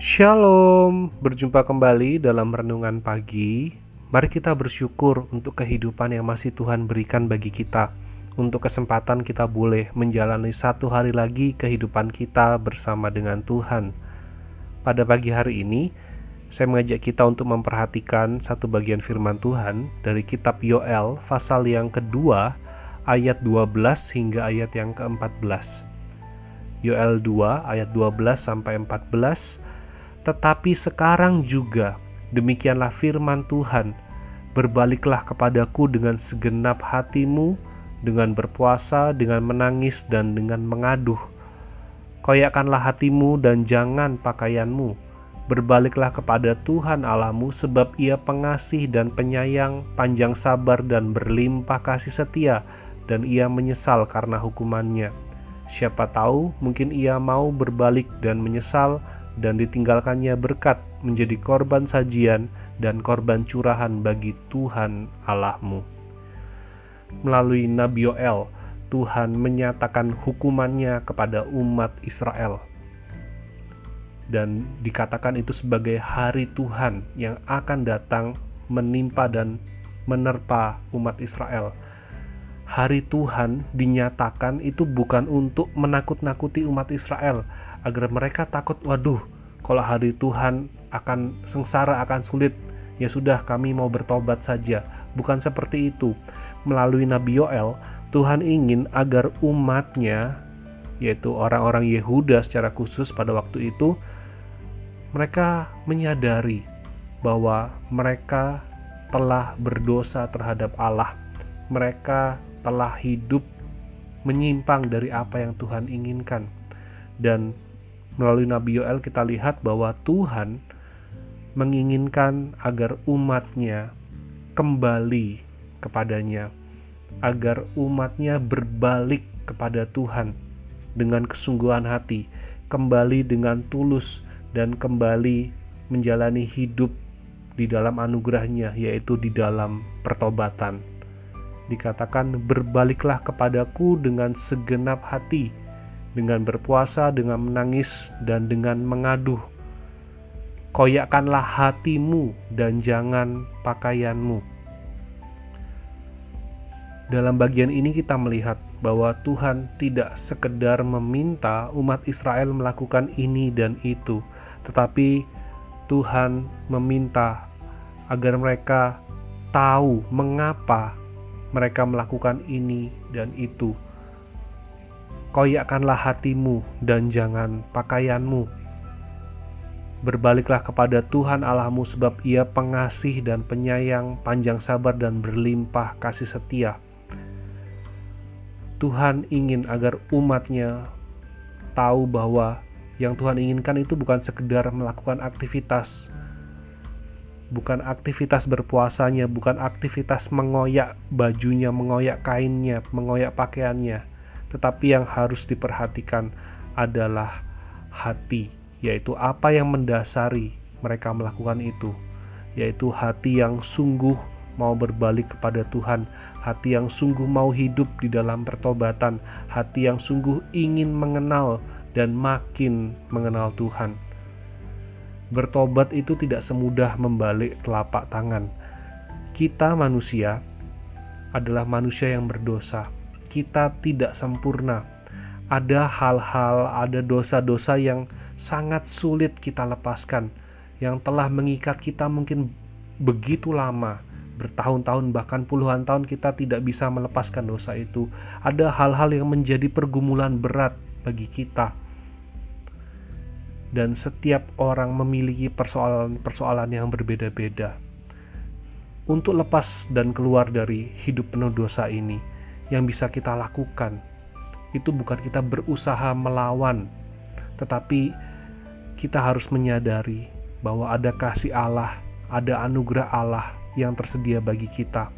Shalom, berjumpa kembali dalam renungan pagi. Mari kita bersyukur untuk kehidupan yang masih Tuhan berikan bagi kita. Untuk kesempatan kita boleh menjalani satu hari lagi kehidupan kita bersama dengan Tuhan. Pada pagi hari ini, saya mengajak kita untuk memperhatikan satu bagian firman Tuhan dari kitab Yoel pasal yang kedua ayat 12 hingga ayat yang ke-14. Yoel 2 ayat 12 sampai 14 tetapi sekarang juga demikianlah firman Tuhan, berbaliklah kepadaku dengan segenap hatimu, dengan berpuasa, dengan menangis, dan dengan mengaduh. Koyakkanlah hatimu dan jangan pakaianmu. Berbaliklah kepada Tuhan Allahmu sebab ia pengasih dan penyayang, panjang sabar dan berlimpah kasih setia, dan ia menyesal karena hukumannya. Siapa tahu mungkin ia mau berbalik dan menyesal, dan ditinggalkannya berkat menjadi korban sajian dan korban curahan bagi Tuhan Allahmu. Melalui Nabi Yoel, Tuhan menyatakan hukumannya kepada umat Israel. Dan dikatakan itu sebagai hari Tuhan yang akan datang menimpa dan menerpa umat Israel. Hari Tuhan dinyatakan itu bukan untuk menakut-nakuti umat Israel, agar mereka takut waduh kalau hari Tuhan akan sengsara akan sulit. Ya sudah kami mau bertobat saja. Bukan seperti itu. Melalui Nabi Yoel Tuhan ingin agar umatnya yaitu orang-orang Yehuda secara khusus pada waktu itu mereka menyadari bahwa mereka telah berdosa terhadap Allah. Mereka telah hidup menyimpang dari apa yang Tuhan inginkan dan melalui Nabi Yoel kita lihat bahwa Tuhan menginginkan agar umatnya kembali kepadanya, agar umatnya berbalik kepada Tuhan dengan kesungguhan hati, kembali dengan tulus dan kembali menjalani hidup di dalam anugerahnya, yaitu di dalam pertobatan. Dikatakan, berbaliklah kepadaku dengan segenap hati, dengan berpuasa, dengan menangis, dan dengan mengaduh. Koyakkanlah hatimu dan jangan pakaianmu. Dalam bagian ini kita melihat bahwa Tuhan tidak sekedar meminta umat Israel melakukan ini dan itu, tetapi Tuhan meminta agar mereka tahu mengapa mereka melakukan ini dan itu koyakkanlah hatimu dan jangan pakaianmu. Berbaliklah kepada Tuhan Allahmu sebab ia pengasih dan penyayang, panjang sabar dan berlimpah kasih setia. Tuhan ingin agar umatnya tahu bahwa yang Tuhan inginkan itu bukan sekedar melakukan aktivitas, bukan aktivitas berpuasanya, bukan aktivitas mengoyak bajunya, mengoyak kainnya, mengoyak pakaiannya, tetapi yang harus diperhatikan adalah hati, yaitu apa yang mendasari mereka melakukan itu, yaitu hati yang sungguh mau berbalik kepada Tuhan, hati yang sungguh mau hidup di dalam pertobatan, hati yang sungguh ingin mengenal dan makin mengenal Tuhan. Bertobat itu tidak semudah membalik telapak tangan. Kita manusia adalah manusia yang berdosa kita tidak sempurna. Ada hal-hal, ada dosa-dosa yang sangat sulit kita lepaskan, yang telah mengikat kita mungkin begitu lama, bertahun-tahun bahkan puluhan tahun kita tidak bisa melepaskan dosa itu. Ada hal-hal yang menjadi pergumulan berat bagi kita. Dan setiap orang memiliki persoalan-persoalan yang berbeda-beda. Untuk lepas dan keluar dari hidup penuh dosa ini, yang bisa kita lakukan itu bukan kita berusaha melawan, tetapi kita harus menyadari bahwa ada kasih Allah, ada anugerah Allah yang tersedia bagi kita.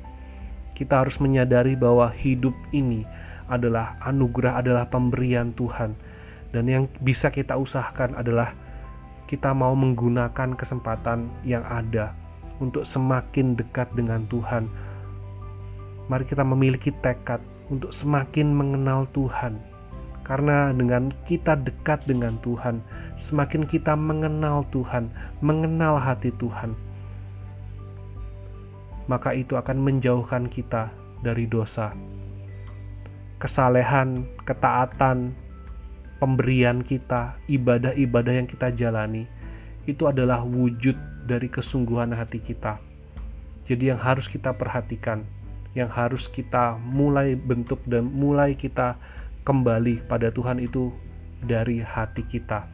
Kita harus menyadari bahwa hidup ini adalah anugerah, adalah pemberian Tuhan, dan yang bisa kita usahakan adalah kita mau menggunakan kesempatan yang ada untuk semakin dekat dengan Tuhan, Mari kita memiliki tekad untuk semakin mengenal Tuhan, Karena dengan kita dekat dengan Tuhan, semakin kita mengenal Tuhan, mengenal hati Tuhan, maka itu akan menjauhkan kita dari dosa. Kesalehan, ketaatan, pemberian kita, ibadah-ibadah yang kita jalani, itu adalah wujud dari kesungguhan hati kita. Jadi yang harus kita perhatikan, yang harus kita mulai bentuk dan mulai kita kembali pada Tuhan itu dari hati kita.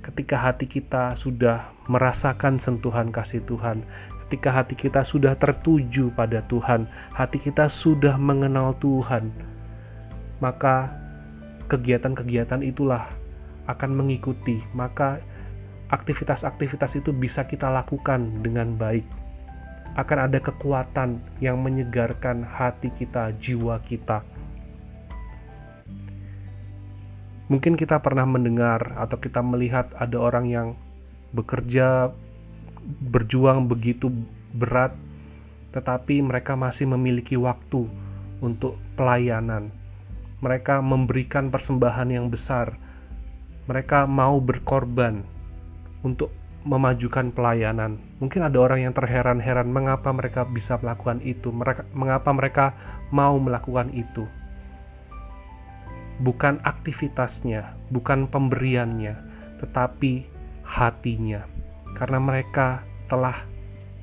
Ketika hati kita sudah merasakan sentuhan kasih Tuhan, ketika hati kita sudah tertuju pada Tuhan, hati kita sudah mengenal Tuhan, maka kegiatan-kegiatan itulah akan mengikuti, maka aktivitas-aktivitas itu bisa kita lakukan dengan baik. Akan ada kekuatan yang menyegarkan hati kita, jiwa kita Mungkin kita pernah mendengar atau kita melihat ada orang yang bekerja berjuang begitu berat tetapi mereka masih memiliki waktu untuk pelayanan. Mereka memberikan persembahan yang besar. Mereka mau berkorban untuk memajukan pelayanan. Mungkin ada orang yang terheran-heran mengapa mereka bisa melakukan itu, mereka, mengapa mereka mau melakukan itu bukan aktivitasnya, bukan pemberiannya, tetapi hatinya. Karena mereka telah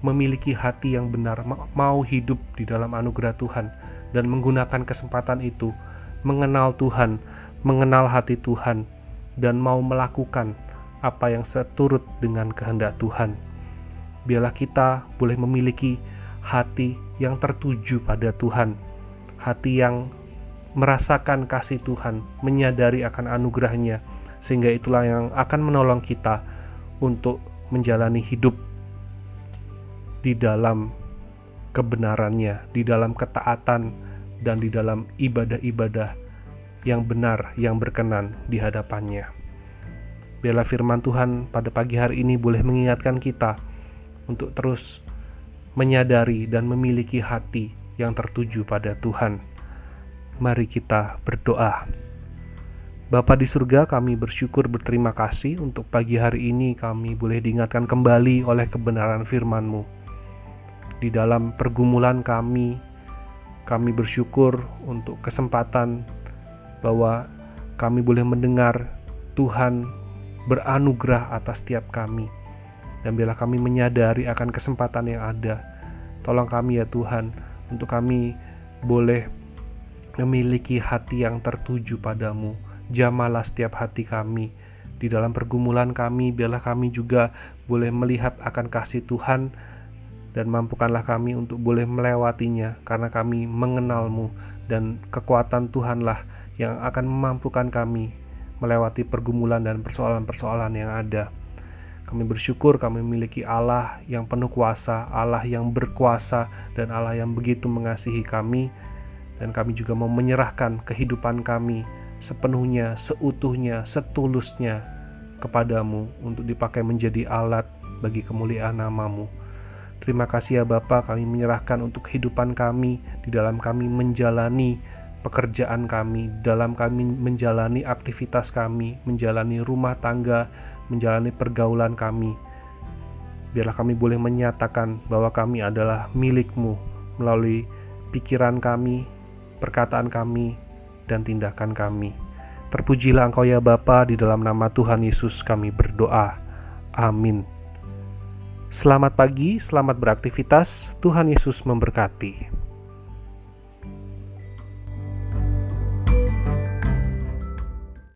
memiliki hati yang benar, mau hidup di dalam anugerah Tuhan dan menggunakan kesempatan itu mengenal Tuhan, mengenal hati Tuhan dan mau melakukan apa yang seturut dengan kehendak Tuhan. Biarlah kita boleh memiliki hati yang tertuju pada Tuhan, hati yang merasakan kasih Tuhan, menyadari akan anugerahnya, sehingga itulah yang akan menolong kita untuk menjalani hidup di dalam kebenarannya, di dalam ketaatan, dan di dalam ibadah-ibadah yang benar, yang berkenan di hadapannya. Biarlah firman Tuhan pada pagi hari ini boleh mengingatkan kita untuk terus menyadari dan memiliki hati yang tertuju pada Tuhan Mari kita berdoa. Bapa di surga, kami bersyukur berterima kasih untuk pagi hari ini kami boleh diingatkan kembali oleh kebenaran firman-Mu. Di dalam pergumulan kami, kami bersyukur untuk kesempatan bahwa kami boleh mendengar Tuhan beranugerah atas setiap kami. Dan bila kami menyadari akan kesempatan yang ada, tolong kami ya Tuhan, untuk kami boleh memiliki hati yang tertuju padamu. Jamalah setiap hati kami. Di dalam pergumulan kami, biarlah kami juga boleh melihat akan kasih Tuhan dan mampukanlah kami untuk boleh melewatinya karena kami mengenalmu dan kekuatan Tuhanlah yang akan memampukan kami melewati pergumulan dan persoalan-persoalan yang ada. Kami bersyukur kami memiliki Allah yang penuh kuasa, Allah yang berkuasa, dan Allah yang begitu mengasihi kami dan kami juga mau menyerahkan kehidupan kami sepenuhnya, seutuhnya, setulusnya kepadamu untuk dipakai menjadi alat bagi kemuliaan namamu. Terima kasih ya Bapa, kami menyerahkan untuk kehidupan kami di dalam kami menjalani pekerjaan kami, dalam kami menjalani aktivitas kami, menjalani rumah tangga, menjalani pergaulan kami. Biarlah kami boleh menyatakan bahwa kami adalah milikmu melalui pikiran kami, perkataan kami, dan tindakan kami. Terpujilah Engkau ya Bapa, di dalam nama Tuhan Yesus kami berdoa. Amin. Selamat pagi, selamat beraktivitas. Tuhan Yesus memberkati.